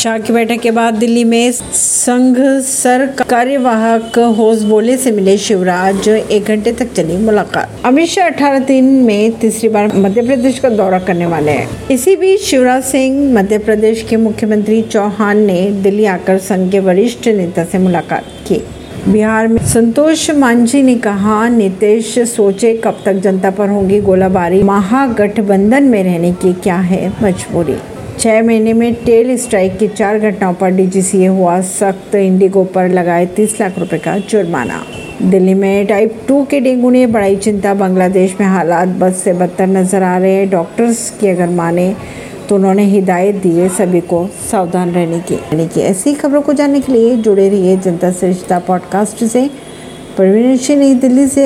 शाह की बैठक के बाद दिल्ली में संघ सर कार्यवाहक होस बोले से मिले शिवराज। एक घंटे तक चली मुलाकात। अमित शाह अठारह दिन में तीसरी बार मध्य प्रदेश का दौरा करने वाले हैं। इसी बीच शिवराज सिंह मध्य प्रदेश के मुख्यमंत्री चौहान ने दिल्ली आकर संघ के वरिष्ठ नेता से मुलाकात की। बिहार में संतोष मांझी ने कहा, नीतीश, सोचे कब तक जनता पर होगी गोलाबारी? महागठबंधन में रहने की क्या है मजबूरी? छह महीने में टेल स्ट्राइक की चार घटनाओं पर डीजीसीए हुआ सख्त इंडिगो पर लगाए तीस लाख रुपए का जुर्माना। दिल्ली में टाइप टू के डेंगू ने बढ़ाई चिंता। बांग्लादेश में हालात बद से बदतर नज़र आ रहे हैं। डॉक्टर्स की अगर माने तो उन्होंने हिदायत दी है सभी को सावधान रहने की। यानी कि ऐसी खबरों को जानने के लिए जुड़े रहिए जनता से रिश्ता पॉडकास्ट से। परवीन नई दिल्ली से।